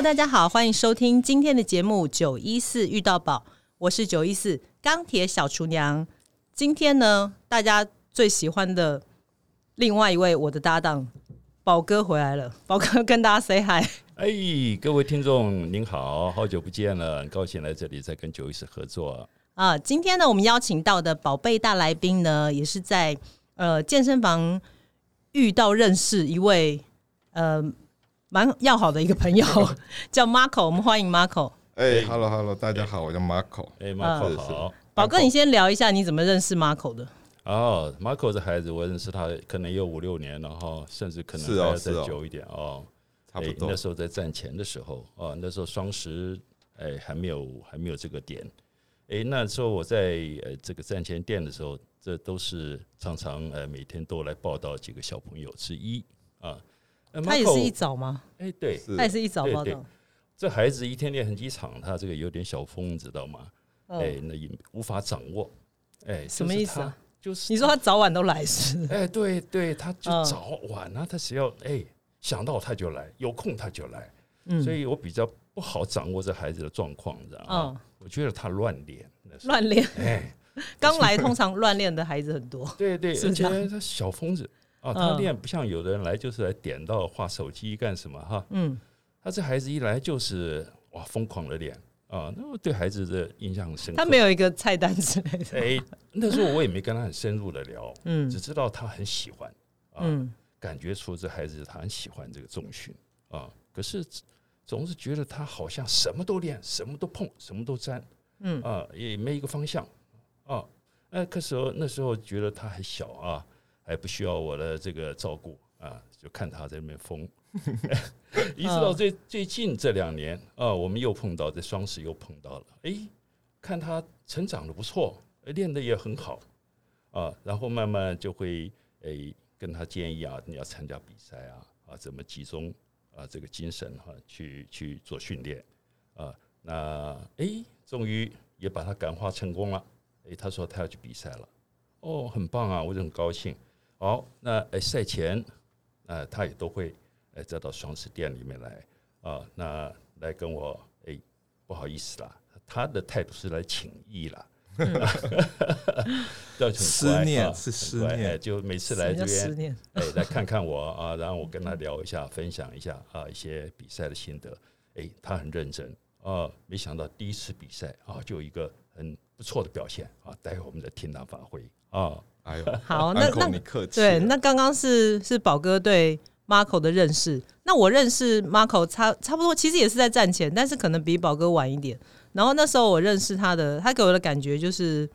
Hello，大家好，欢迎收听今天的节目九一四遇到宝，我是九一四钢铁小厨娘。今天呢，大家最喜欢的另外一位我的搭档宝哥回来了，宝哥跟大家 say hi。哎，各位听众您好，好久不见了，很高兴来这里再跟九一四合作啊。今天呢，我们邀请到的宝贝大来宾呢，也是在呃健身房遇到认识一位呃。蛮要好的一个朋友 叫 Marco，我们欢迎 Marco。哎，Hello Hello，大家好，我叫 Marco。哎，Marco 好。宝哥，你先聊一下你怎么认识 Marco 的？哦，Marco 这孩子，我认识他可能有五六年，然后甚至可能还要再久一点哦。差不多。那时候在战前的时候，哦，那时候双十哎还没有还没有这个点。哎，那时候我在呃这个战前店的时候，这都是常常呃每天都来报道几个小朋友之一啊。他也是一早吗？哎，对，他也是一早报道。这孩子一天练很几场，他这个有点小疯，知道吗？哎，那也无法掌握。哎，什么意思啊？就是你说他早晚都来是？哎，对对，他就早晚啊，他只要哎想到他就来，有空他就来。嗯，所以我比较不好掌握这孩子的状况，知道吗？我觉得他乱练，乱练。哎，刚来通常乱练的孩子很多。对对，而且他小疯子。哦，他练不像有的人来就是来点到画手机干什么哈？嗯，他这孩子一来就是哇疯狂的练啊，那我对孩子的印象很深刻。他没有一个菜单之类的。哎，那时候我也没跟他很深入的聊，嗯，只知道他很喜欢啊，感觉出这孩子他很喜欢这个重训啊，可是总是觉得他好像什么都练，什么都碰，什么都沾，嗯啊，也没一个方向啊。哎，可是那时候觉得他还小啊。还不需要我的这个照顾啊，就看他在那边疯，一直到最最近这两年啊，我们又碰到在双十又碰到了，哎，看他成长的不错，练的也很好啊，然后慢慢就会哎跟他建议啊，你要参加比赛啊啊，怎么集中啊这个精神哈去去做训练啊，那哎终于也把他感化成功了，哎他说他要去比赛了，哦很棒啊，我就很高兴。好，那诶赛前，呃，他也都会诶再到双十店里面来啊，那来跟我哎不好意思啦，他的态度是来请益啦，思念是思念，就每次来这边哎来看看我啊，然后我跟他聊一下，分享一下啊一些比赛的心得，哎，他很认真啊，没想到第一次比赛啊就有一个很不错的表现啊，待会我们再听他发挥啊。哎呦，好，那那对，那刚刚是是宝哥对 Marco 的认识。那我认识 Marco 差差不多，其实也是在战前，但是可能比宝哥晚一点。然后那时候我认识他的，他给我的感觉就是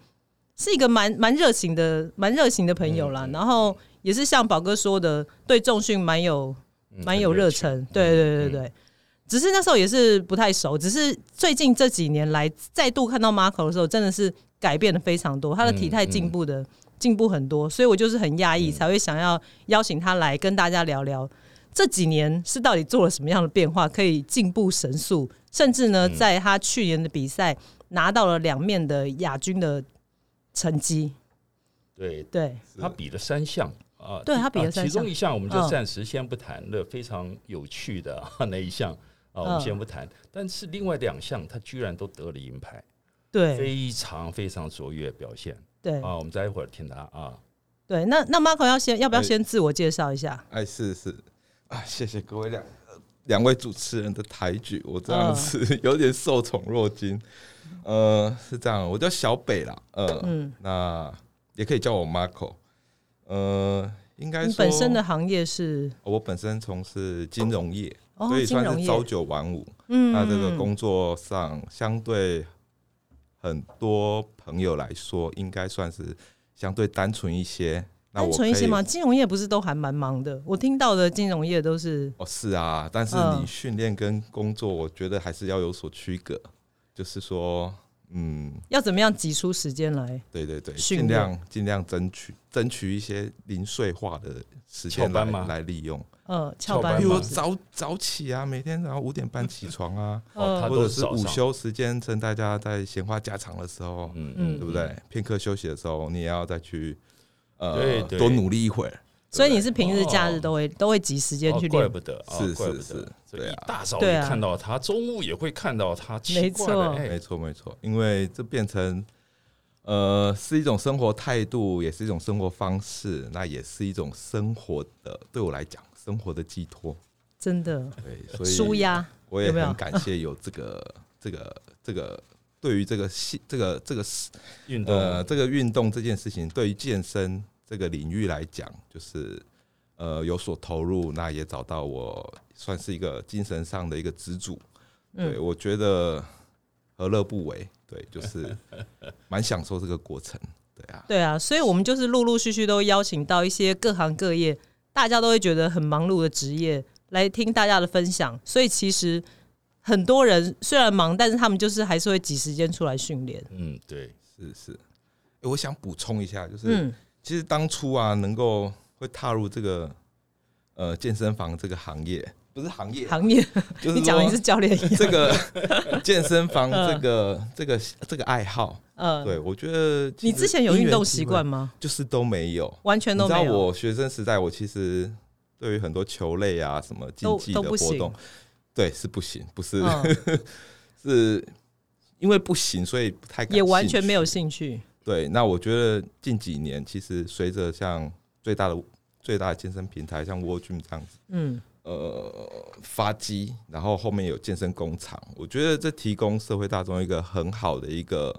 是一个蛮蛮热情的、蛮热情的朋友啦。然后也是像宝哥说的，对重训蛮有蛮有热忱。对对对对，只是那时候也是不太熟。只是最近这几年来再度看到 Marco 的时候，真的是改变的非常多，他的体态进步的。进步很多，所以我就是很压抑，才会想要邀请他来跟大家聊聊这几年是到底做了什么样的变化，可以进步神速，甚至呢，在他去年的比赛拿到了两面的亚军的成绩。对对，他比了三项啊，对他比了三项，其中一项我们就暂时先不谈，了非常有趣的那一项啊，我们先不谈。但是另外两项他居然都得了银牌，对，非常非常卓越表现。对啊，我们待会儿听他啊。对，那那 Marco 要先要不要先自我介绍一下？哎，是是啊，谢谢各位两两位主持人的抬举，我这样子 有点受宠若惊。呃，是这样，我叫小北啦，呃，嗯，那也可以叫我 Marco。呃，应该本身的行业是，我本身从事金融业，所以算是朝九晚五。嗯，那这个工作上相对。很多朋友来说，应该算是相对单纯一些。单纯一些吗？金融业不是都还蛮忙的？我听到的金融业都是哦，是啊。但是你训练跟工作，我觉得还是要有所区隔。就是说，嗯，要怎么样挤出时间来？对对对，尽量尽量争取争取一些零碎化的时间来来利用。呃，翘班，比如早早起啊，每天早上五点半起床啊，或者是午休时间，趁大家在闲话家常的时候，嗯嗯，对不对？片刻休息的时候，你也要再去，呃，多努力一会儿。所以你是平日假日都会都会挤时间去练，怪不得，是怪不得，对啊，大早也看到他，中午也会看到他，没错，没错，没错，因为这变成呃是一种生活态度，也是一种生活方式，那也是一种生活的，对我来讲，生活的寄托，真的，对，所以舒压，我也很感谢有这个 这个这个。对于这个系这个这个运动呃这个运动这件事情，对于健身这个领域来讲，就是呃有所投入，那也找到我算是一个精神上的一个支柱。对我觉得何乐不为？对，就是 蛮享受这个过程。对啊，对啊，所以我们就是陆陆续续都邀请到一些各行各业，大家都会觉得很忙碌的职业来听大家的分享。所以其实。很多人虽然忙，但是他们就是还是会挤时间出来训练。嗯，对，是是。我想补充一下，就是其实当初啊，能够会踏入这个呃健身房这个行业，不是行业，行业，就是你讲的是教练 这个 健身房这个这个这个爱好。嗯，对我觉得你之前有运动习惯吗？就是都没有，完全都没有。我学生时代，我其实对于很多球类啊，什么竞技的活动。对，是不行，不是，是因为不行，所以不太也完全没有兴趣。对，那我觉得近几年其实随着像最大的最大的健身平台，像 w o r Gym 这样子，嗯，呃，发机，然后后面有健身工厂，我觉得这提供社会大众一个很好的一个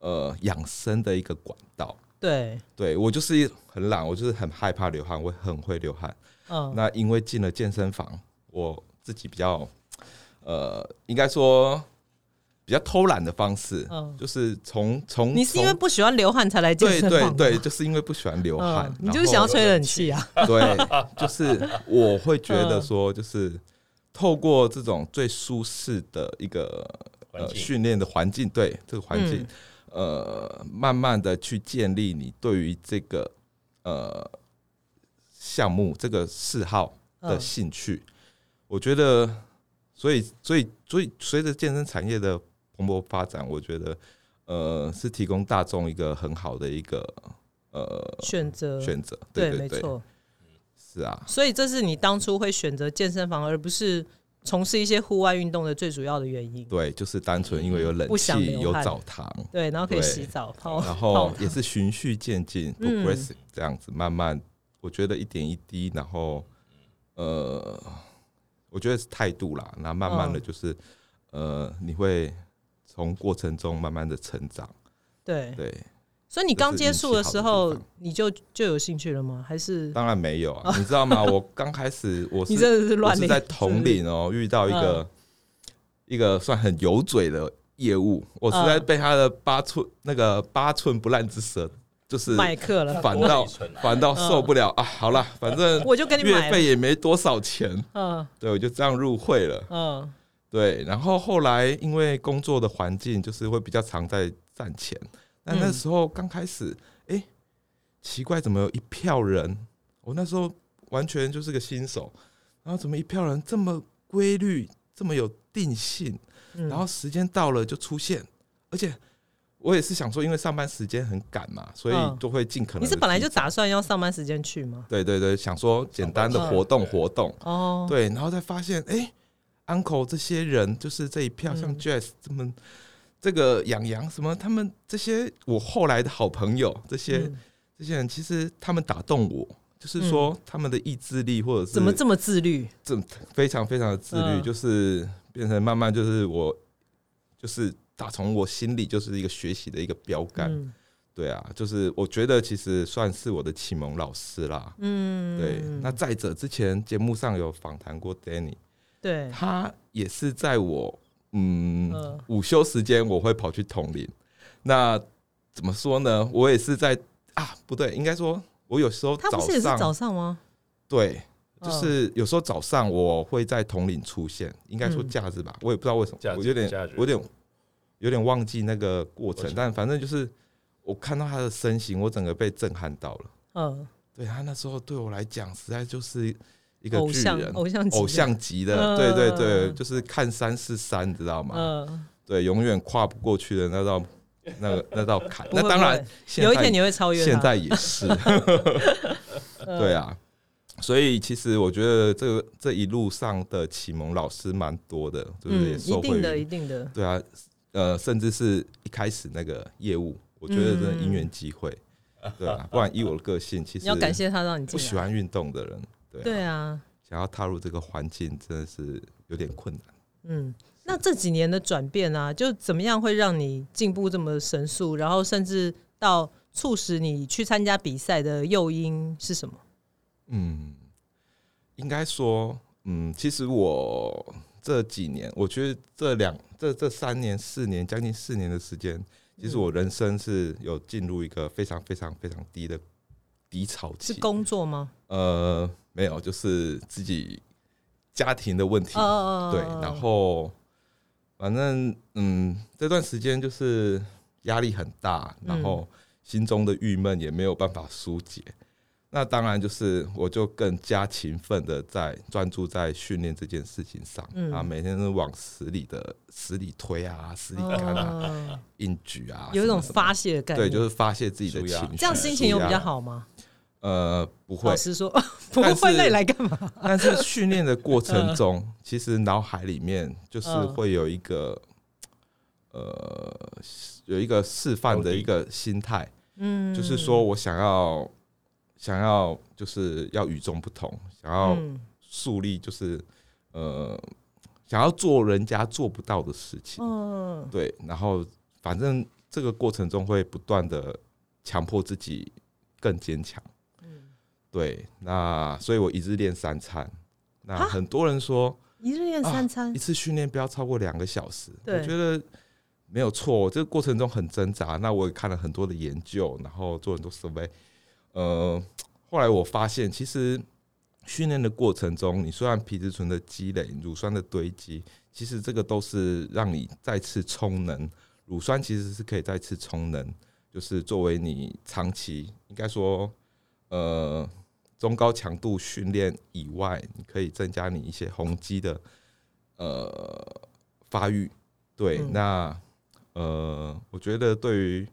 呃养生的一个管道。对，对我就是很懒，我就是很害怕流汗，我很会流汗。嗯，那因为进了健身房，我。自己比较，呃，应该说比较偷懒的方式，嗯，就是从从你是因为不喜欢流汗才来健身房对对对，就是因为不喜欢流汗，你就是想要吹冷气啊？对，就是我会觉得说，就是透过这种最舒适的一个呃训练的环境，对这个环境，呃，慢慢的去建立你对于这个呃项目这个嗜好的兴趣。我觉得，所以，所以，所以，随着健身产业的蓬勃发展，我觉得，呃，是提供大众一个很好的一个呃选择。选择，对，没错，是啊。所以，这是你当初会选择健身房，而不是从事一些户外运动的最主要的原因。对，就是单纯因为有冷气、有澡堂，对，然后可以洗澡泡，然后也是循序渐进，progressive 这样子，慢慢，我觉得一点一滴，然后，呃。我觉得是态度啦，那慢慢的就是，呃，你会从过程中慢慢的成长。对对，所以你刚接触的时候，你就就有兴趣了吗？还是当然没有啊？你知道吗？我刚开始 我是我是在统领哦，遇到一个一个算很油嘴的业务，我实在被他的八寸那个八寸不烂之舌。就是买课了，反倒反倒受不了啊！好了，反正我就跟你月费也没多少钱，嗯，对，我就这样入会了，嗯，对。然后后来因为工作的环境就是会比较常在站前，那那时候刚开始，哎，奇怪，怎么有一票人？我那时候完全就是个新手，然后怎么一票人这么规律，这么有定性，然后时间到了就出现，而且。我也是想说，因为上班时间很赶嘛，所以都会尽可能。你是本来就打算要上班时间去吗？对对对，想说简单的活动活动哦。对，然后再发现，哎，uncle 这些人就是这一票，像 Jazz 这么这个养羊什么，他们这些我后来的好朋友，这些这些人其实他们打动我，就是说他们的意志力或者是怎么这么自律，这非常非常的自律，就是变成慢慢就是我就是。打从我心里就是一个学习的一个标杆，对啊，就是我觉得其实算是我的启蒙老师啦。嗯，对。那再者，之前节目上有访谈过 Danny，对，他也是在我嗯午休时间我会跑去统领。那怎么说呢？我也是在啊，不对，应该说我有时候他不是也是早上吗？对，就是有时候早上我会在统领出现，应该说假日吧，我也不知道为什么，我有点有点。有点忘记那个过程，但反正就是我看到他的身形，我整个被震撼到了。嗯，对他那时候对我来讲，实在就是一个巨人，偶像偶像级的。对对对，就是看山是山，你知道吗？嗯，对，永远跨不过去的那道那个那道坎。那当然，有一天你会超越。现在也是。对啊，所以其实我觉得这个这一路上的启蒙老师蛮多的，就是也受惠的，一定的，对啊，呃，甚至是一开始那个业务，我觉得真的因缘机会，对啊，不然以我的个性，其实要感谢他让你不喜欢运动的人，对对啊，想要踏入这个环境真的是有点困难。嗯，那这几年的转变啊，就怎么样会让你进步这么神速，然后甚至到促使你去参加比赛的诱因是什么？嗯，应该说，嗯，其实我这几年，我觉得这两这这三年四年将近四年的时间，其实我人生是有进入一个非常非常非常低的低潮期。是工作吗？呃，没有，就是自己家庭的问题。对，然后反正嗯，这段时间就是压力很大，然后心中的郁闷也没有办法疏解。那当然就是，我就更加勤奋的在专注在训练这件事情上啊，每天都往死里的死里推啊，死里干啊，硬举啊，有一种发泄的感觉，对，就是发泄自己的情绪。这样心情有比较好吗？呃，不会。老实说，不会累来干嘛？但是训练的过程中，其实脑海里面就是会有一个呃，有一个示范的一个心态，嗯，就是说我想要。想要就是要与众不同，想要树立就是呃，想要做人家做不到的事情。嗯，对。然后反正这个过程中会不断的强迫自己更坚强。嗯，对。那所以我一日练三餐。那很多人说一日练三餐，一次训练不要超过两个小时。我觉得没有错。这个过程中很挣扎。那我也看了很多的研究，然后做很多 survey。呃，后来我发现，其实训练的过程中，你虽然皮质醇的积累、乳酸的堆积，其实这个都是让你再次充能。乳酸其实是可以再次充能，就是作为你长期应该说，呃，中高强度训练以外，你可以增加你一些红肌的呃发育。对，那呃，我觉得对于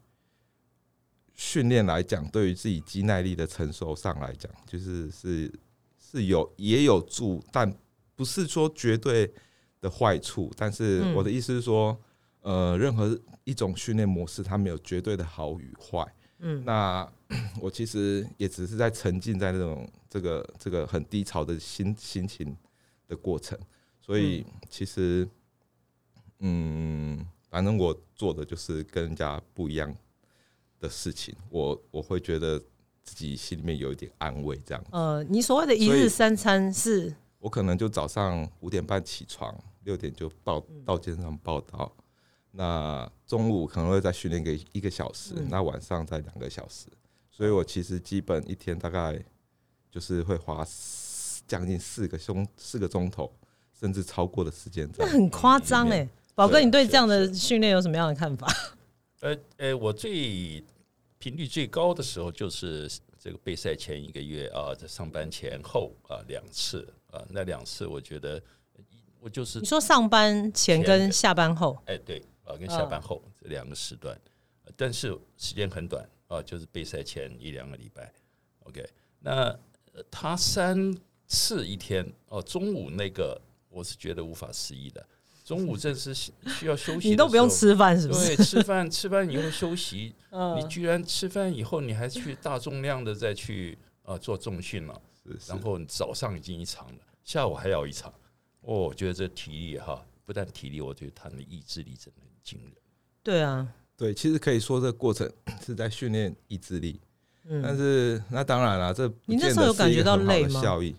训练来讲，对于自己肌耐力的承受上来讲，就是是是有也有助，但不是说绝对的坏处。但是我的意思是说，呃，任何一种训练模式，它没有绝对的好与坏。嗯，那 我其实也只是在沉浸在那种这个这个很低潮的心心情的过程，所以其实，嗯，反正我做的就是跟人家不一样。的事情，我我会觉得自己心里面有一点安慰，这样。呃，你所谓的一日三餐是？我可能就早上五点半起床，六点就报到健身房报道，那中午可能会再训练个一个小时，那晚上再两个小时，所以我其实基本一天大概就是会花将近四个钟四个钟头，甚至超过的时间。那很夸张哎，宝哥，你对这样的训练有什么样的看法？呃呃，我最频率最高的时候就是这个备赛前一个月啊，在上班前后啊两次啊，那两次我觉得我就是你说上班前跟下班后，哎对啊，跟下班后这两个时段，但是时间很短啊，就是备赛前一两个礼拜。OK，那他三次一天哦，中午那个我是觉得无法思议的。中午正是需要休息，你都不用吃饭是不是？对，吃饭吃饭以后休息，你居然吃饭以后你还去大重量的再去啊做重训了，然后早上已经一场了，下午还要一场，哦，我觉得这体力哈，不但体力，我觉得他的意志力真的很惊人。对啊，对，其实可以说这个过程 是在训练意志力，嗯但是那当然了，这你那时候有感觉到累吗？效益，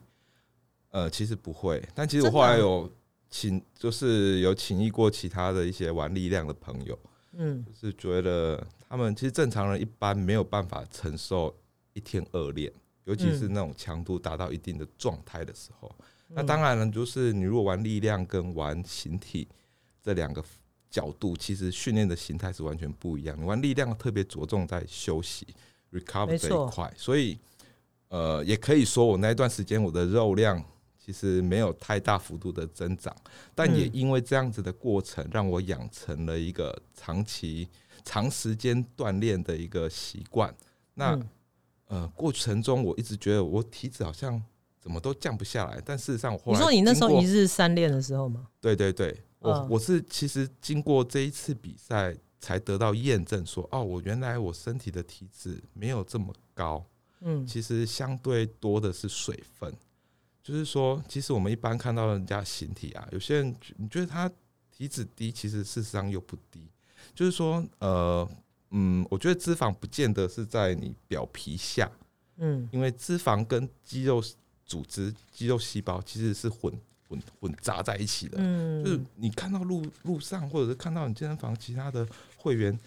呃，其实不会，但其实我后来有。请就是有请益过其他的一些玩力量的朋友，嗯，就是觉得他们其实正常人一般没有办法承受一天二练，尤其是那种强度达到一定的状态的时候。那当然了，就是你如果玩力量跟玩形体这两个角度，其实训练的形态是完全不一样。你玩力量特别着重在休息 recover 这一块，所以呃，也可以说我那一段时间我的肉量。其实没有太大幅度的增长，但也因为这样子的过程，让我养成了一个长期、长时间锻炼的一个习惯。那呃，过程中我一直觉得我体脂好像怎么都降不下来。但事实上，我你说你那时候一日三练的时候吗？对对对，我我是其实经过这一次比赛才得到验证，说哦，我原来我身体的体脂没有这么高。嗯，其实相对多的是水分。就是说，其实我们一般看到人家形体啊，有些人你觉得他体脂低，其实事实上又不低。就是说，呃，嗯，我觉得脂肪不见得是在你表皮下。嗯，因为脂肪跟肌肉组织、肌肉细胞其实是混混混杂在一起的。嗯，就是你看到路路上，或者是看到你健身房其他的会员，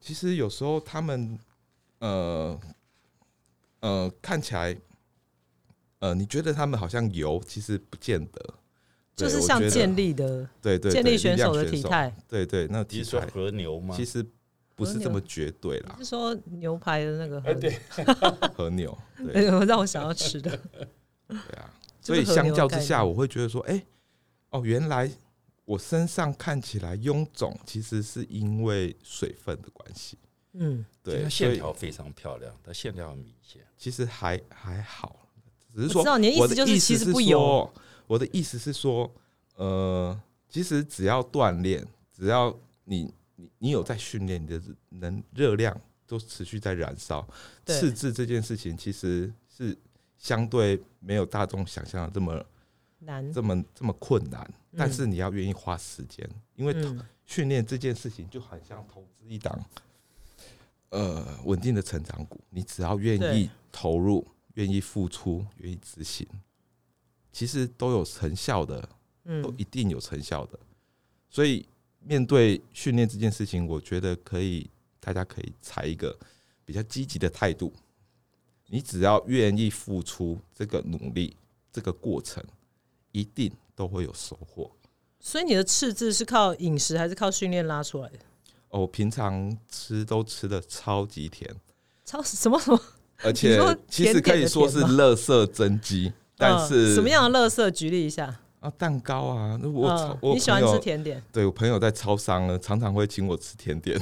其实有时候他们呃呃看起来，呃，你觉得他们好像油，其实不见得，就是像建立的，对对，建立选手的体态，对对，那体态和牛吗？其实。不是这么绝对啦，是说牛排的那个和对 和牛，对，让我想要吃的。对啊，所以相较之下，我会觉得说，哎，哦，原来我身上看起来臃肿，其实是因为水分的关系。嗯，对，线条非常漂亮，它线条很明显。其实还还好，只是说，你的意思就是其实不油。我的意思是说，呃，其实只要锻炼，只要你。你你有在训练，你的能热量都持续在燃烧。赤字这件事情其实是相对没有大众想象的这么难，这么这么困难。但是你要愿意花时间，因为训练这件事情就很像投资一档呃稳定的成长股。你只要愿意投入、愿意付出、愿意执行，其实都有成效的，都一定有成效的。所以。面对训练这件事情，我觉得可以，大家可以采一个比较积极的态度。你只要愿意付出这个努力，这个过程一定都会有收获。所以你的赤字是靠饮食还是靠训练拉出来的？哦，平常吃都吃的超级甜，超什么什么？而且其实可以说是乐色增肌，但是什么样的乐色？举例一下。啊，蛋糕啊！我我你喜欢吃甜点？对我朋友在超商呢，常常会请我吃甜点。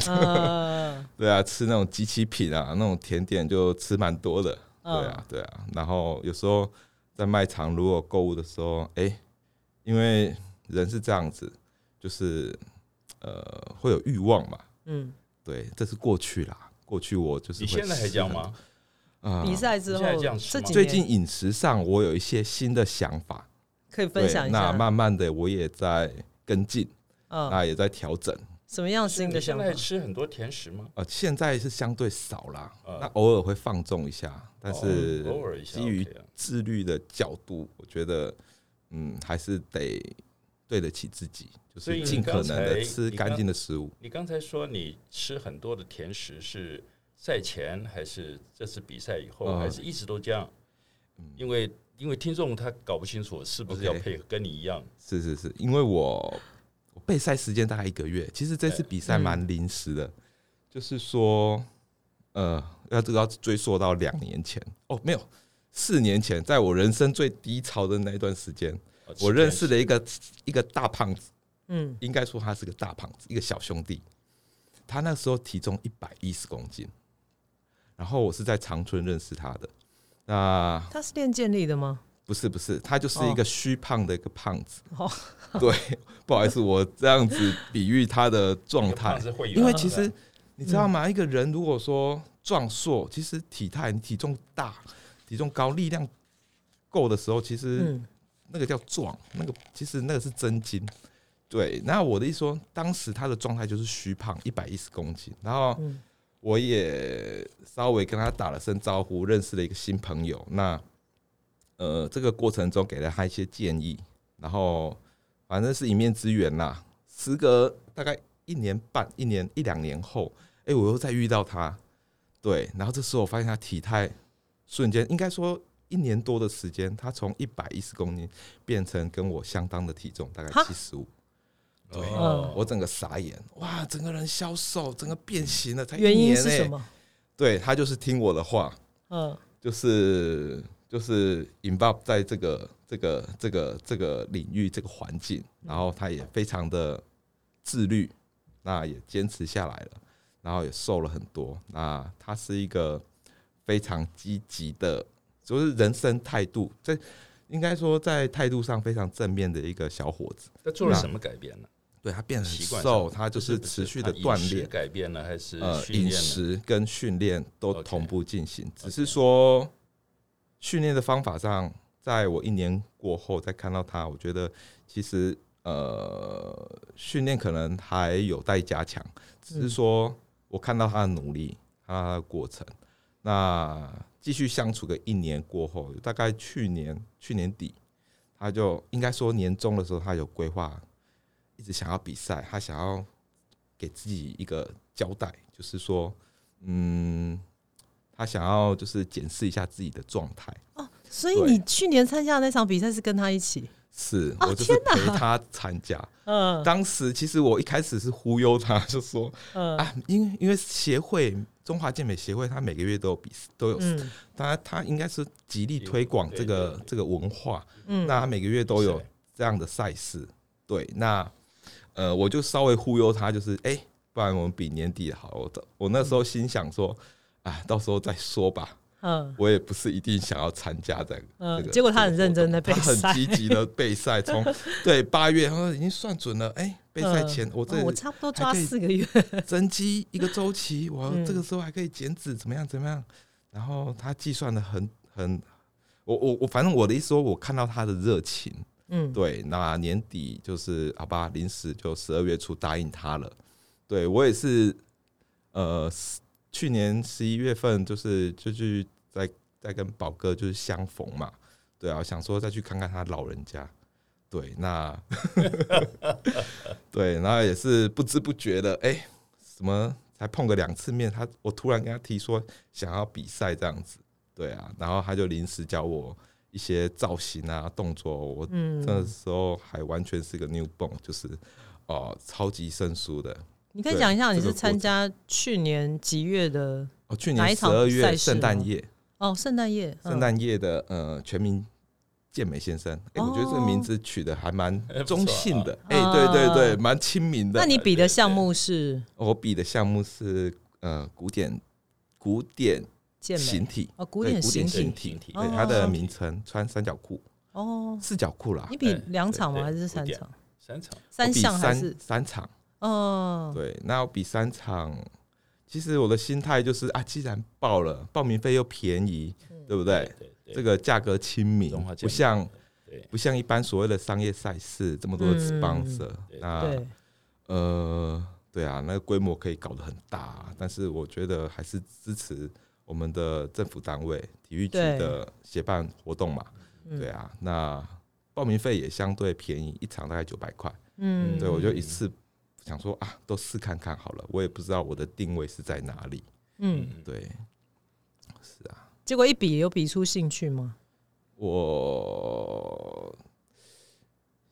对啊，吃那种机器品啊，那种甜点就吃蛮多的。对啊，对啊。然后有时候在卖场如果购物的时候，哎，因为人是这样子，就是呃会有欲望嘛。嗯，对，这是过去啦。过去我就是。你现在还这样吗？啊，比赛之后最近饮食上我有一些新的想法。可以分享一下。那慢慢的，我也在跟进，那也在调整。什么样新的想法？吃很多甜食吗？呃，现在是相对少啦，那偶尔会放纵一下，但是偶尔基于自律的角度，我觉得嗯，还是得对得起自己，就是尽可能的吃干净的食物。你刚才说你吃很多的甜食是赛前还是这次比赛以后，还是一直都这样？因为。因为听众他搞不清楚是不是要配合跟你一样，是是是，因为我我备赛时间大概一个月，其实这次比赛蛮临时的，就是说，呃，要这个要追溯到两年前。哦，没有四年前，在我人生最低潮的那一段时间，我认识了一个一个大胖子，嗯，应该说他是个大胖子，一个小兄弟，他那时候体重一百一十公斤，然后我是在长春认识他的。那他是练健力的吗？不是不是，他就是一个虚胖的一个胖子。哦，对，不好意思，我这样子比喻他的状态，因为其实你知道吗？一个人如果说壮硕，其实体态你体重大、体重高、力量够的时候，其实那个叫壮，那个其实那个是真金。对，那我的意思说，当时他的状态就是虚胖，一百一十公斤，然后。我也稍微跟他打了声招呼，认识了一个新朋友。那呃，这个过程中给了他一些建议，然后反正是一面之缘啦。时隔大概一年半、一年一两年后，哎，我又再遇到他，对，然后这时候我发现他体态瞬间，应该说一年多的时间，他从一百一十公斤变成跟我相当的体重，大概七十五。对，我整个傻眼，哇，整个人消瘦，整个变形了，才原因是什么？对他就是听我的话，嗯，就是就是引爆在这个这个这个这个领域这个环境，然后他也非常的自律，那也坚持下来了，然后也瘦了很多。那他是一个非常积极的就是人生态度，在应该说在态度上非常正面的一个小伙子。他做了什么改变呢？对他变得很瘦，他就是持续的锻炼改变了，还是呃饮食跟训练都同步进行，只是说训练的方法上，在我一年过后再看到他，我觉得其实呃训练可能还有待加强，只是说我看到他的努力，他的过程。那继续相处个一年过后，大概去年去年底，他就应该说年终的时候，他有规划。一直想要比赛，他想要给自己一个交代，就是说，嗯，他想要就是检视一下自己的状态。哦，所以你去年参加的那场比赛是跟他一起？是，我就是陪他参加。嗯，当时其实我一开始是忽悠他，就说，啊，因为因为协会中华健美协会，他每个月都有比都有，他他应该是极力推广这个这个文化。嗯，那他每个月都有这样的赛事。对，那。呃，我就稍微忽悠他，就是哎，不然我们比年底好。我我那时候心想说，啊，到时候再说吧。嗯，我也不是一定想要参加这个。嗯，结果他很认真的备赛，很积极的备 赛。从对八月，他说已经算准了，哎，备赛前我这我差不多抓四个月 增肌一个周期，我这个时候还可以减脂，怎么样？怎么样？然后他计算的很很，我我我，反正我的意思说，我看到他的热情。嗯，对，那年底就是好吧，临时就十二月初答应他了。对我也是，呃，去年十一月份就是就去在在跟宝哥就是相逢嘛，对啊，想说再去看看他老人家。对，那 对，然后也是不知不觉的，哎，什么才碰个两次面，他我突然跟他提说想要比赛这样子，对啊，然后他就临时教我。一些造型啊，动作，我那时候还完全是个 new born，就是哦，超级生疏的。你可以讲一下，你是参加去年几月的？哦，去年十二月圣诞夜。哦，圣诞夜，圣诞夜的呃，全民健美先生。哎，我觉得这个名字取的还蛮 中性的。哎，对对对，蛮亲民的。那你比的项目是？我比的项目是呃，古典古典。形体哦，古典形体，对它的名称，穿三角裤哦，四角裤啦。你比两场吗？还是三场？三场，三项还是三场？哦，对，那我比三场。其实我的心态就是啊，既然报了，报名费又便宜，对不对？这个价格亲民，不像不像一般所谓的商业赛事这么多的 sponsor。那呃，对啊，那个规模可以搞得很大，但是我觉得还是支持。我们的政府单位体育局的协办活动嘛，对啊，那报名费也相对便宜，一场大概九百块。嗯，对我就一次想说啊，都试看看好了，我也不知道我的定位是在哪里。嗯，对，是啊。结果一比有比出兴趣吗？我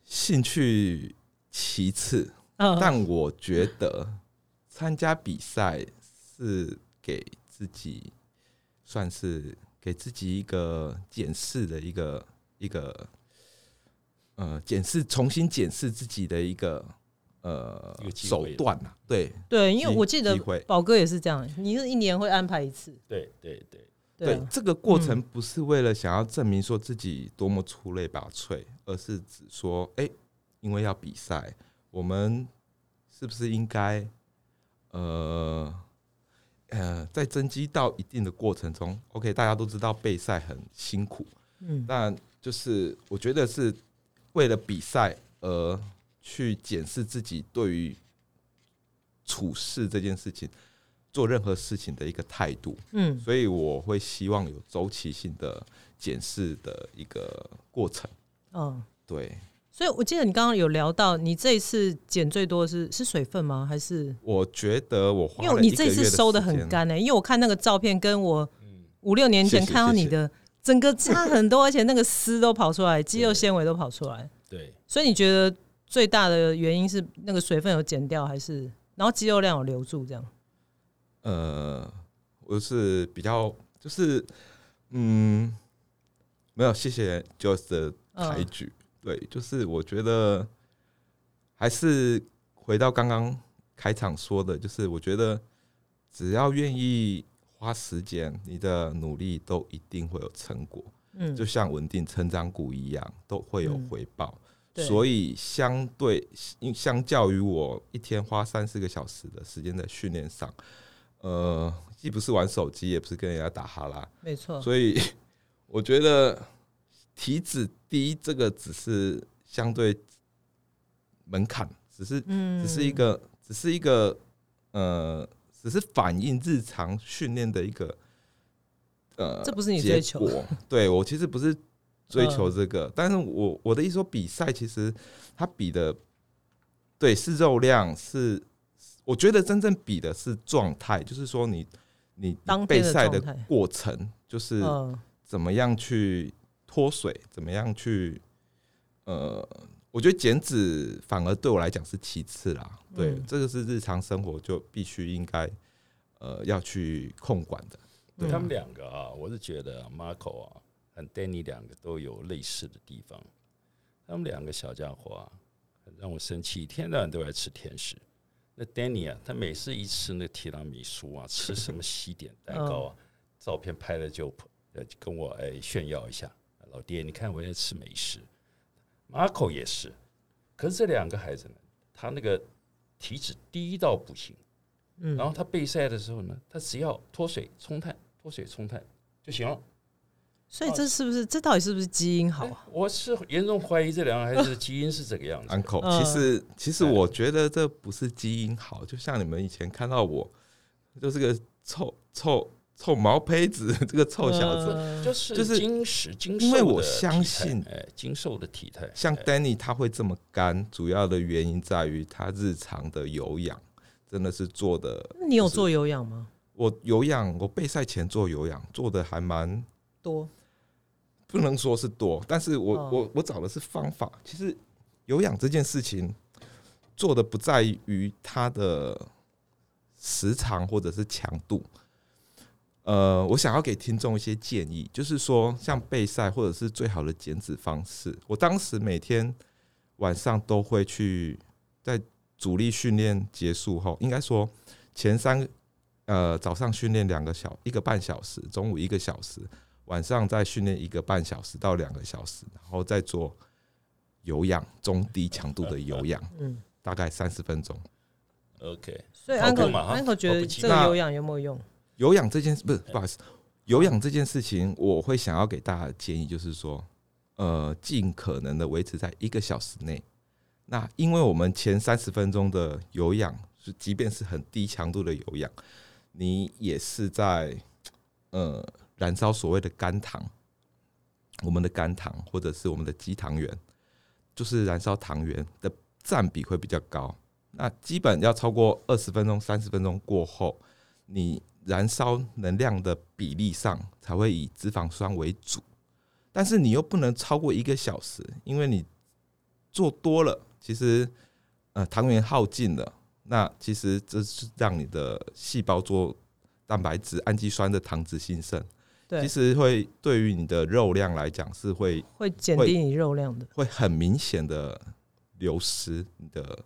兴趣其次，但我觉得参加比赛是给自己。算是给自己一个检视的一个一个呃检视重新检视自己的一个呃手段呐，对对，因为我记得宝哥也是这样，你是一年会安排一次，对对对。对，这个过程不是为了想要证明说自己多么出类拔萃，而是指说，哎，因为要比赛，我们是不是应该呃。呃，在增肌到一定的过程中，OK，大家都知道备赛很辛苦，嗯，但就是我觉得是为了比赛而去检视自己对于处事这件事情、做任何事情的一个态度，嗯，所以我会希望有周期性的检视的一个过程，嗯，对。所以，我记得你刚刚有聊到，你这一次减最多是是水分吗？还是？我觉得我因为你这次收的很干呢，因为我看那个照片，跟我五六年前看到你的整个差很多，而且那个丝都跑出来，肌肉纤维都跑出来。对，所以你觉得最大的原因是那个水分有减掉，还是然后肌肉量有留住？这样？呃，我是比较就是嗯，没有，谢谢 Joe 的抬举。对，就是我觉得还是回到刚刚开场说的，就是我觉得只要愿意花时间，你的努力都一定会有成果。嗯，就像稳定成长股一样，都会有回报。所以相对，相较于我一天花三四个小时的时间在训练上，呃，既不是玩手机，也不是跟人家打哈拉，没错。所以我觉得体脂低这个只是相对门槛，只是，只是一个，只是一个，呃，只是反映日常训练的一个，呃，这不是你追求。对我其实不是。追求这个，但是我我的意思说，比赛其实它比的，对，是肉量，是我觉得真正比的是状态，就是说你你备赛的过程，就是怎么样去脱水，怎么样去，呃，我觉得减脂反而对我来讲是其次啦，对，这个是日常生活就必须应该呃要去控管的。他们两个啊，我是觉得 Marco 啊。Danny 两个都有类似的地方，他们两个小家伙啊，让我生气，一天到晚都爱吃甜食。那 Danny 啊，他每次一吃那提拉米苏啊，吃什么西点蛋糕啊，照片拍了就呃跟我哎炫耀一下，老爹，你看我在吃美食。Marco 也是，可是这两个孩子呢，他那个体脂低到不行，嗯，然后他备赛的时候呢，他只要脱水冲碳，脱水冲碳就行了。所以这是不是这到底是不是基因好？我是严重怀疑这两个孩子的基因是这个样子。Uncle，其实其实我觉得这不是基因好，就像你们以前看到我，就是个臭臭臭毛胚子，这个臭小子，就是就是金石金，因为我相信，哎，精瘦的体态。像 Danny 他会这么干，主要的原因在于他日常的有氧真的是做的。你有做有氧吗？我有氧，我备赛前做有氧，做的还蛮多。不能说是多，但是我我我找的是方法。其实有氧这件事情做的不在于它的时长或者是强度。呃，我想要给听众一些建议，就是说像备赛或者是最好的减脂方式。我当时每天晚上都会去在主力训练结束后，应该说前三呃早上训练两个小一个半小时，中午一个小时。晚上再训练一个半小时到两个小时，然后再做有氧中低强度的有氧，嗯，大概三十分钟。OK，所以安可安可觉得这个有氧有没有用？有氧这件事不是不好意思，有氧这件事情，我会想要给大家建议，就是说，呃，尽可能的维持在一个小时内。那因为我们前三十分钟的有氧是，即便是很低强度的有氧，你也是在呃。燃烧所谓的肝糖，我们的肝糖或者是我们的肌糖原，就是燃烧糖原的占比会比较高。那基本要超过二十分钟、三十分钟过后，你燃烧能量的比例上才会以脂肪酸为主。但是你又不能超过一个小时，因为你做多了，其实呃糖原耗尽了，那其实这是让你的细胞做蛋白质、氨基酸的糖脂新生。其实会对于你的肉量来讲是会会减低你肉量的，会很明显的流失你的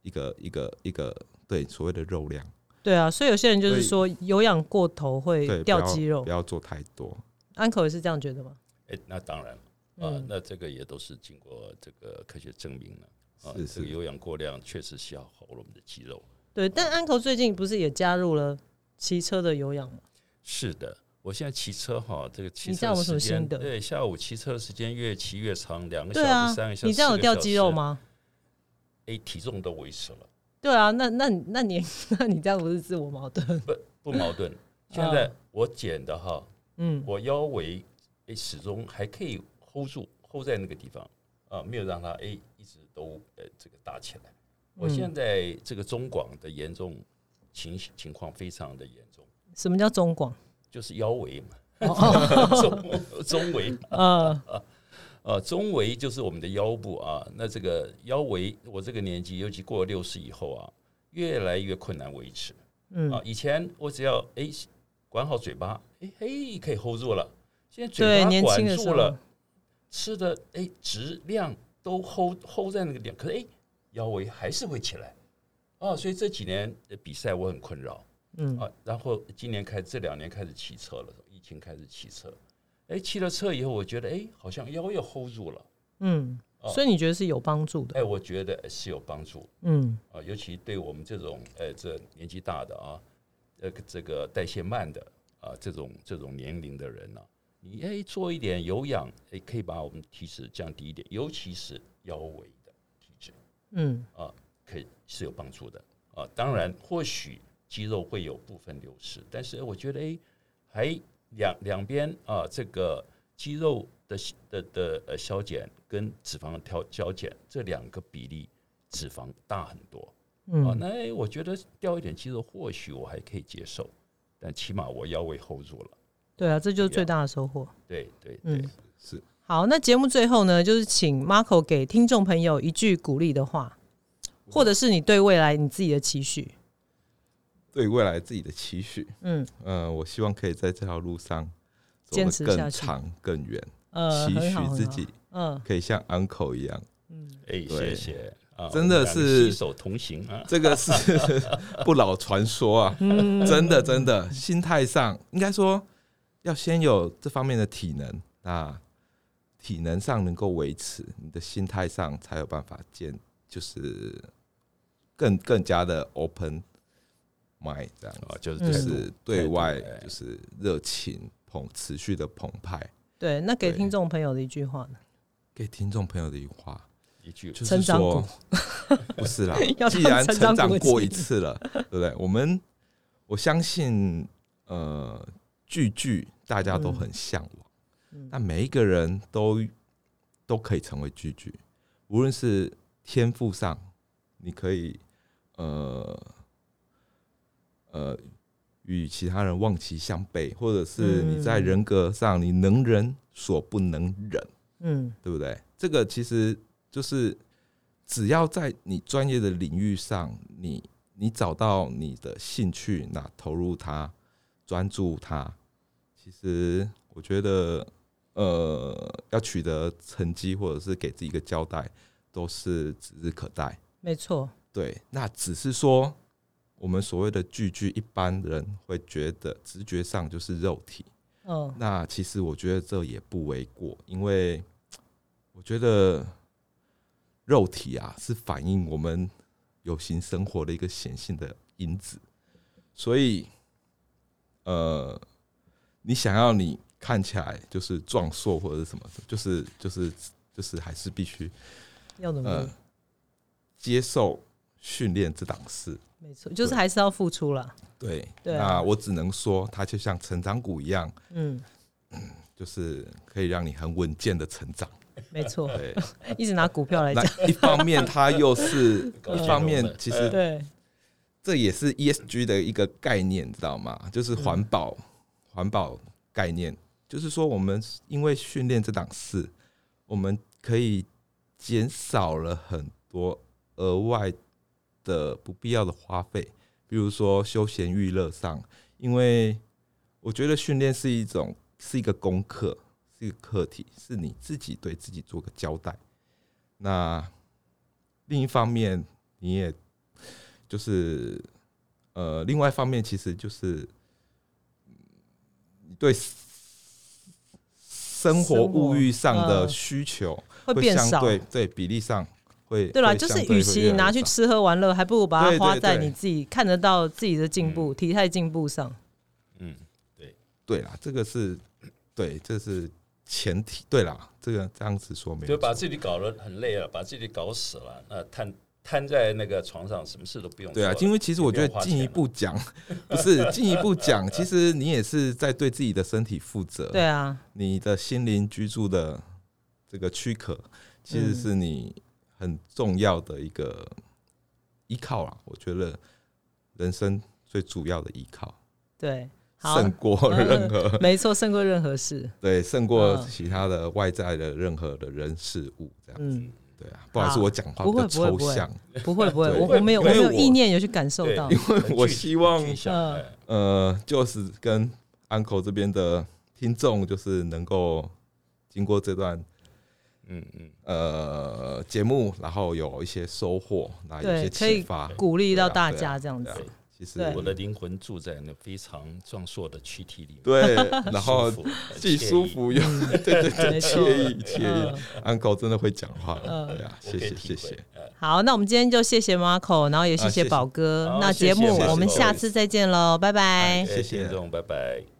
一个一个一个对所谓的肉量。对啊，所以有些人就是说有氧过头会掉肌肉，不要做太多。安口也是这样觉得吗？哎，那当然了啊，那这个也都是经过这个科学证明了啊，这个有氧过量确实消耗了我们的肌肉。对，但安口最近不是也加入了骑车的有氧吗？是的。我现在骑车哈，这个骑车时间对下午骑车的时间越骑越长，两个小时、三个小时。你这样有掉肌肉吗？哎，体重都维持了。对啊，那那那你 那你这样不是自我矛盾？不不矛盾。现在我减的哈，嗯，我腰围哎始终还可以 hold 住，hold 在那个地方啊，没有让它哎一直都呃这个大起来。我现在这个中广的严重情情况非常的严重。什么叫中广？就是腰围嘛，中中围啊啊，中围就是我们的腰部啊。那这个腰围，我这个年纪，尤其过了六十以后啊，越来越困难维持。嗯啊，以前我只要哎管好嘴巴，哎嘿可以 hold 住了。现在嘴巴管住了，吃的哎质量都 hold hold 在那个点，可是哎腰围还是会起来啊。所以这几年的比赛我很困扰。嗯。啊，然后今年开这两年开始骑车了，疫情开始骑车，哎，骑了车以后，我觉得哎，好像腰又 hold 住了，嗯，所以你觉得是有帮助的？哎，我觉得是有帮助，嗯。啊，尤其对我们这种呃这年纪大的啊，呃这个代谢慢的啊这种这种年龄的人呢，你哎做一点有氧，哎可以把我们体脂降低一点，尤其是腰围的体质，嗯。啊，可以是有帮助的。啊，当然，或许肌肉会有部分流失，但是我觉得，哎，还两两边啊，这个肌肉的的的呃消减跟脂肪的调消减这两个比例，脂肪大很多。嗯，那我觉得掉一点肌肉，或许我还可以接受，但起码我腰围 hold 住了。对啊，这就是最大的收获。对对对，是。好，那节目最后呢，就是请 Marco 给听众朋友一句鼓励的话。或者是你对未来你自己的期许，对未来自己的期许，嗯。呃，我希望可以在这条路上坚持更长更远，呃，期许自己，嗯，可以像 uncle 一样，嗯，哎，谢谢。啊，真的是携手同行啊，这个是 不老传说啊，真的真的，心态上应该说要先有这方面的体能啊，体能上能够维持，你的心态上才有办法建，就是。更更加的 open mind 这样啊，就是就是对外就是热情澎持续的澎湃。对，那给听众朋友的一句话呢？给听众朋友的一句话，一句就是说，不是啦，既然成长过一次了，对不对？我们我相信，呃，句句大家都很向往，那每一个人都都可以成为句句，无论是天赋上，你可以。呃呃，与其他人望其项背，或者是你在人格上你能忍所不能忍，嗯，对不对？这个其实就是只要在你专业的领域上，你你找到你的兴趣，那投入它，专注它，其实我觉得，呃，要取得成绩或者是给自己一个交代，都是指日可待。没错。对，那只是说，我们所谓的句句，一般人会觉得直觉上就是肉体。嗯，那其实我觉得这也不为过，因为 我觉得肉体啊是反映我们有形生活的一个显性的因子，所以，呃，你想要你看起来就是壮硕或者是什么，就是就是就是还是必须要怎么接受。训练这档事，没错，就是还是要付出了。对，那我只能说，它就像成长股一样，嗯，就是可以让你很稳健的成长。没错，对，一直拿股票来讲，一方面它又是 一方面，其实对，这也是 ESG 的一个概念，知道吗？就是环保环保概念，就是说我们因为训练这档事，我们可以减少了很多额外。的不必要的花费，比如说休闲娱乐上，因为我觉得训练是一种是一个功课，是一个课题，是你自己对自己做个交代。那另一方面，你也就是呃，另外一方面，其实就是你对生活物欲上的需求会相对对比例上。对了，就是与其你拿去吃喝玩乐，还不如把它花在你自己看得到自己的进步、体态进步上。嗯，对，对啦，这个是 对，这是前提。对啦，这个这样子说没有，就把自己搞得很累了，把自己搞死了，那瘫瘫在那个床上，什么事都不用。对啊，因为其实我觉得进一步讲，不是进一步讲，其实你也是在对自己的身体负责。对啊，你的心灵居住的这个躯壳，其实是你。很重要的一个依靠啊，我觉得人生最主要的依靠，对，胜过任何，没错，胜过任何事，对，胜过其他的外在的任何的人事物，这样子，对啊，不好意思，我讲话不会抽象，不会不会，我我没有我没有意念有去感受到，因为我希望，呃，就是跟 uncle 这边的听众，就是能够经过这段。嗯嗯，呃，节目然后有一些收获，那有一些启发，鼓励到大家这样子。其实我的灵魂住在那非常壮硕的躯体里，对，然后既舒服又 对对对惬意惬意。Uncle 真的会讲话，对呀，谢谢谢谢。好，那我们今天就谢谢 Marco，然后也谢谢宝哥。那节目我们下次再见喽，拜拜。谢谢。听众，拜拜。